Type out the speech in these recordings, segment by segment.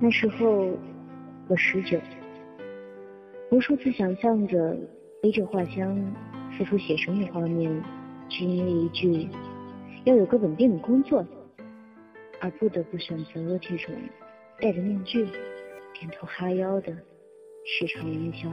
那时候我十九，无数次想象着背着画箱四处写生的画面，却因为一句要有个稳定的工作，而不得不选择了这种戴着面具、点头哈腰的市场营销。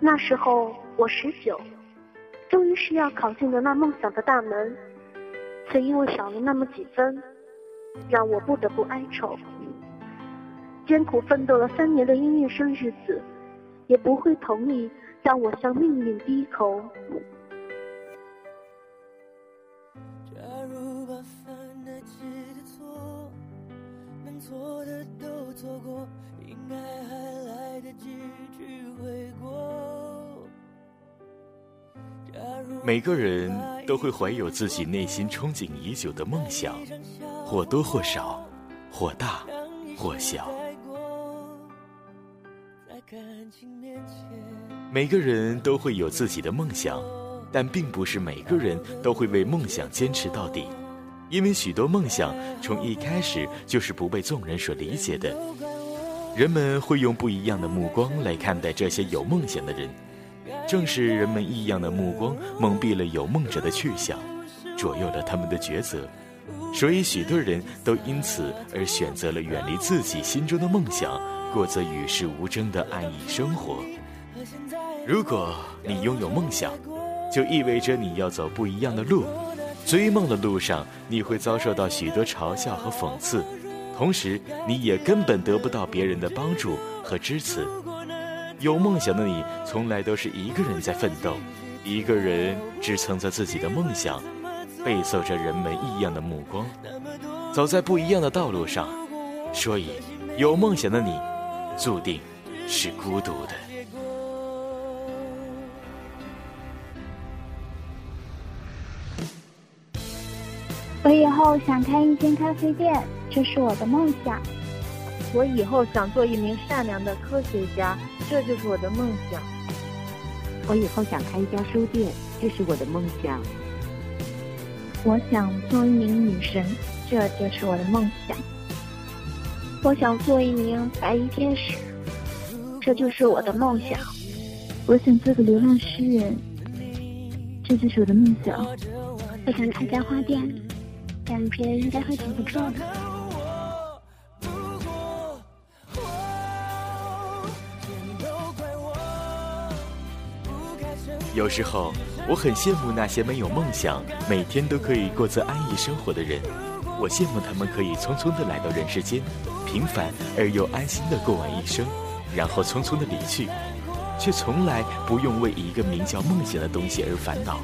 那时候我十九，终于是要考进了那梦想的大门，却因为少了那么几分。让我不得不哀愁，艰苦奋斗了三年的音乐生日子，也不会同意让我向命运低头。假如把犯的错，能做的都错过，应该还来得及去悔过。每个人都会怀有自己内心憧憬已久的梦想。或多或少，或大或小。每个人都会有自己的梦想，但并不是每个人都会为梦想坚持到底，因为许多梦想从一开始就是不被众人所理解的。人们会用不一样的目光来看待这些有梦想的人，正是人们异样的目光蒙蔽了有梦者的去向，左右了他们的抉择。所以，许多人都因此而选择了远离自己心中的梦想，过着与世无争的安逸生活。如果你拥有梦想，就意味着你要走不一样的路。追梦的路上，你会遭受到许多嘲笑和讽刺，同时你也根本得不到别人的帮助和支持。有梦想的你，从来都是一个人在奋斗，一个人支撑着自己的梦想。背受着人们异样的目光，走在不一样的道路上，所以有梦想的你，注定是孤独的。我以后想开一间咖啡店，这是我的梦想。我以后想做一名善良的科学家，这就是我的梦想。我以后想开一家书店，这是我的梦想。我想做一名女神，这就是我的梦想。我想做一名白衣天使，这就是我的梦想。我想做个流浪诗人，这就是我的梦想。我想开家花店，感觉应该会挺不错的。有时候，我很羡慕那些没有梦想、每天都可以过着安逸生活的人。我羡慕他们可以匆匆地来到人世间，平凡而又安心地过完一生，然后匆匆地离去，却从来不用为一个名叫梦想的东西而烦恼，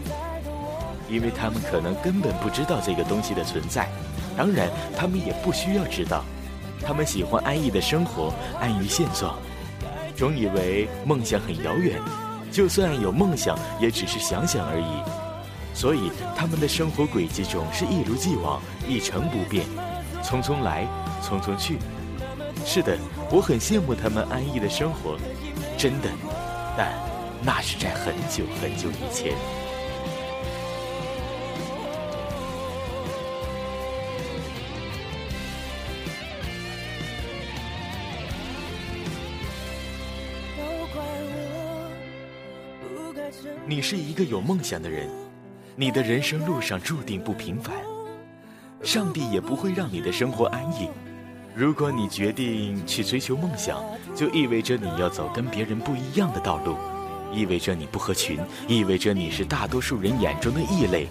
因为他们可能根本不知道这个东西的存在。当然，他们也不需要知道。他们喜欢安逸的生活，安于现状，总以为梦想很遥远。就算有梦想，也只是想想而已。所以他们的生活轨迹总是一如既往，一成不变，匆匆来，匆匆去。是的，我很羡慕他们安逸的生活，真的。但那是在很久很久以前。都怪我你是一个有梦想的人，你的人生路上注定不平凡，上帝也不会让你的生活安逸。如果你决定去追求梦想，就意味着你要走跟别人不一样的道路，意味着你不合群，意味着你是大多数人眼中的异类。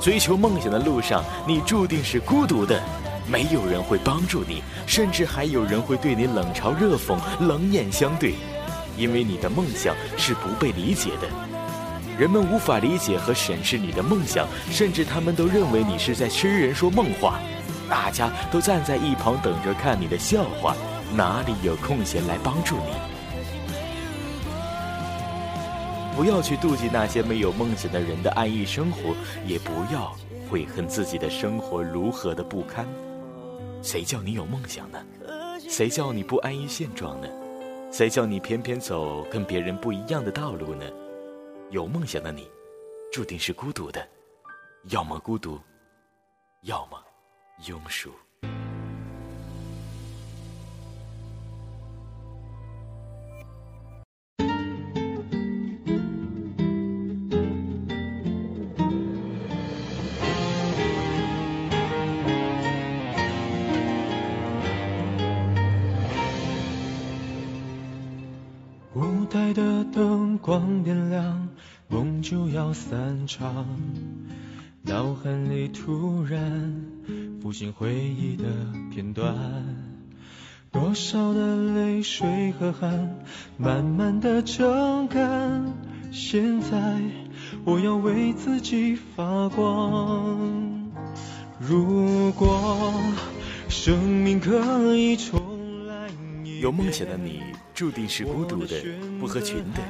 追求梦想的路上，你注定是孤独的，没有人会帮助你，甚至还有人会对你冷嘲热讽、冷眼相对，因为你的梦想是不被理解的。人们无法理解和审视你的梦想，甚至他们都认为你是在痴人说梦话。大家都站在一旁等着看你的笑话，哪里有空闲来帮助你？不要去妒忌那些没有梦想的人的安逸生活，也不要悔恨自己的生活如何的不堪。谁叫你有梦想呢？谁叫你不安于现状呢？谁叫你偏偏走跟别人不一样的道路呢？有梦想的你，注定是孤独的，要么孤独，要么庸俗。光点亮，梦就要散场。脑海里突然浮现回忆的片段，多少的泪水和汗，慢慢的蒸干。现在我要为自己发光。如果生命可以重，有梦想的你，注定是孤独的，不合群的，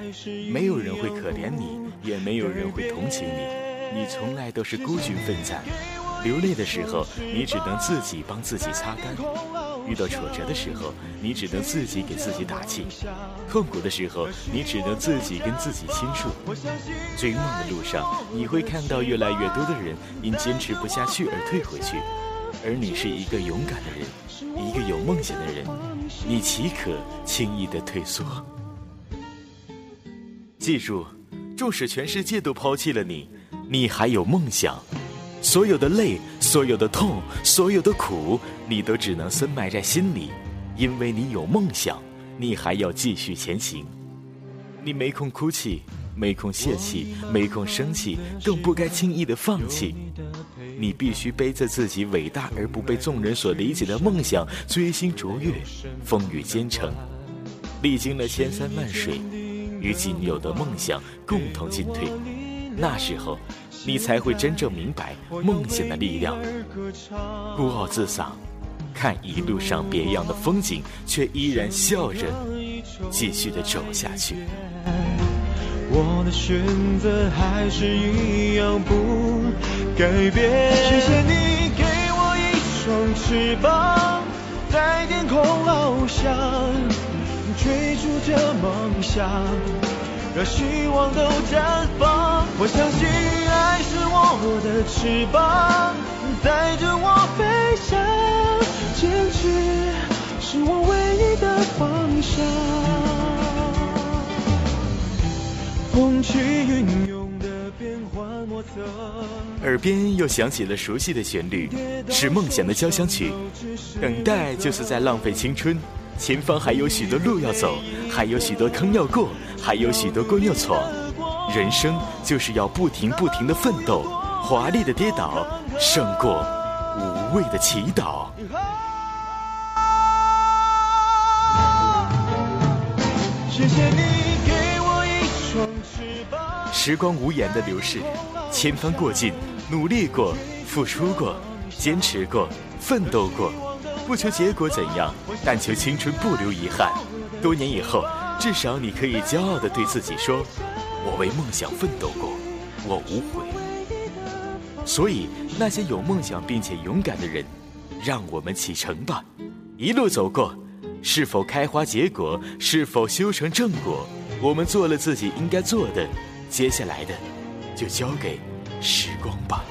没有人会可怜你，也没有人会同情你。你从来都是孤军奋战，流泪的时候，你只能自己帮自己擦干；遇到挫折的时候，你只能自己给自己打气；痛苦的时候，你只能自己跟自己倾诉。追梦的路上，你会看到越来越多的人因坚持不下去而退回去，而你是一个勇敢的人，一个有梦想的人，你岂可轻易的退缩？记住，纵使全世界都抛弃了你。你还有梦想，所有的泪，所有的痛，所有的苦，你都只能深埋在心里，因为你有梦想，你还要继续前行。你没空哭泣，没空泄气，没空生气，更不该轻易的放弃。你必须背着自己伟大而不被众人所理解的梦想，追星卓越，风雨兼程，历经了千山万水，与仅有的梦想共同进退。那时候。你才会真正明白梦想的力量。孤傲自赏，看一路上别样的风景，却依然笑着继续的走下去。我的选择还是一样不改变。谢谢你给我一双翅膀，在天空翱翔，追逐着梦想。让希望都绽放，我相信爱是我的翅膀，带着我飞翔，坚持是我唯一的方向。风起云，耳边又响起了熟悉的旋律，是梦想的交响曲。等待就是在浪费青春。前方还有许多路要走，还有许多坑要过，还有许多关要闯。人生就是要不停不停的奋斗，华丽的跌倒胜过无谓的祈祷。谢谢你。时光无言的流逝，千帆过尽，努力过，付出过，坚持过，奋斗过。不求结果怎样，但求青春不留遗憾。多年以后，至少你可以骄傲地对自己说：“我为梦想奋斗过，我无悔。”所以，那些有梦想并且勇敢的人，让我们启程吧！一路走过，是否开花结果，是否修成正果，我们做了自己应该做的，接下来的，就交给时光吧。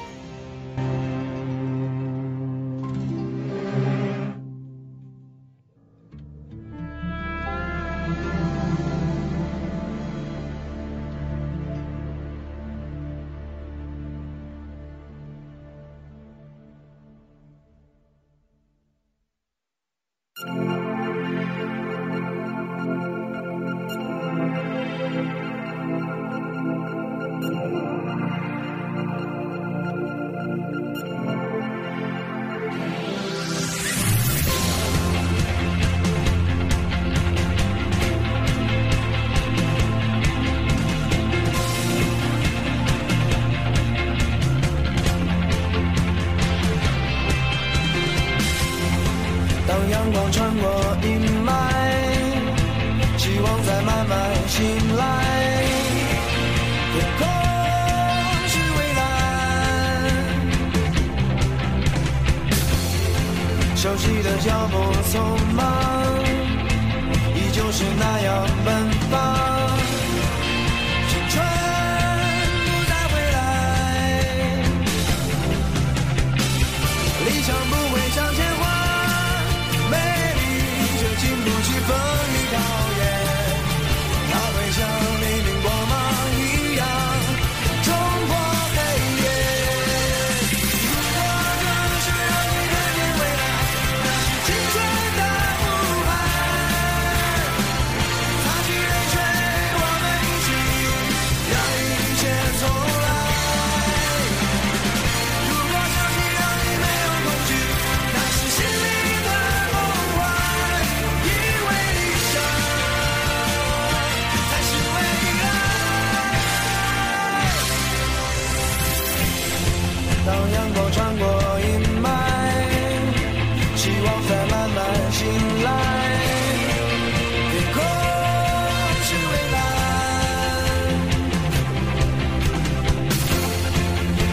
熟悉的脚步匆忙依旧是那样奔放。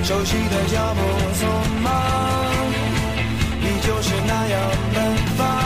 熟悉的脚步匆忙你就是那样奔放